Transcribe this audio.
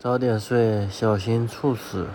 早点睡小心猝死。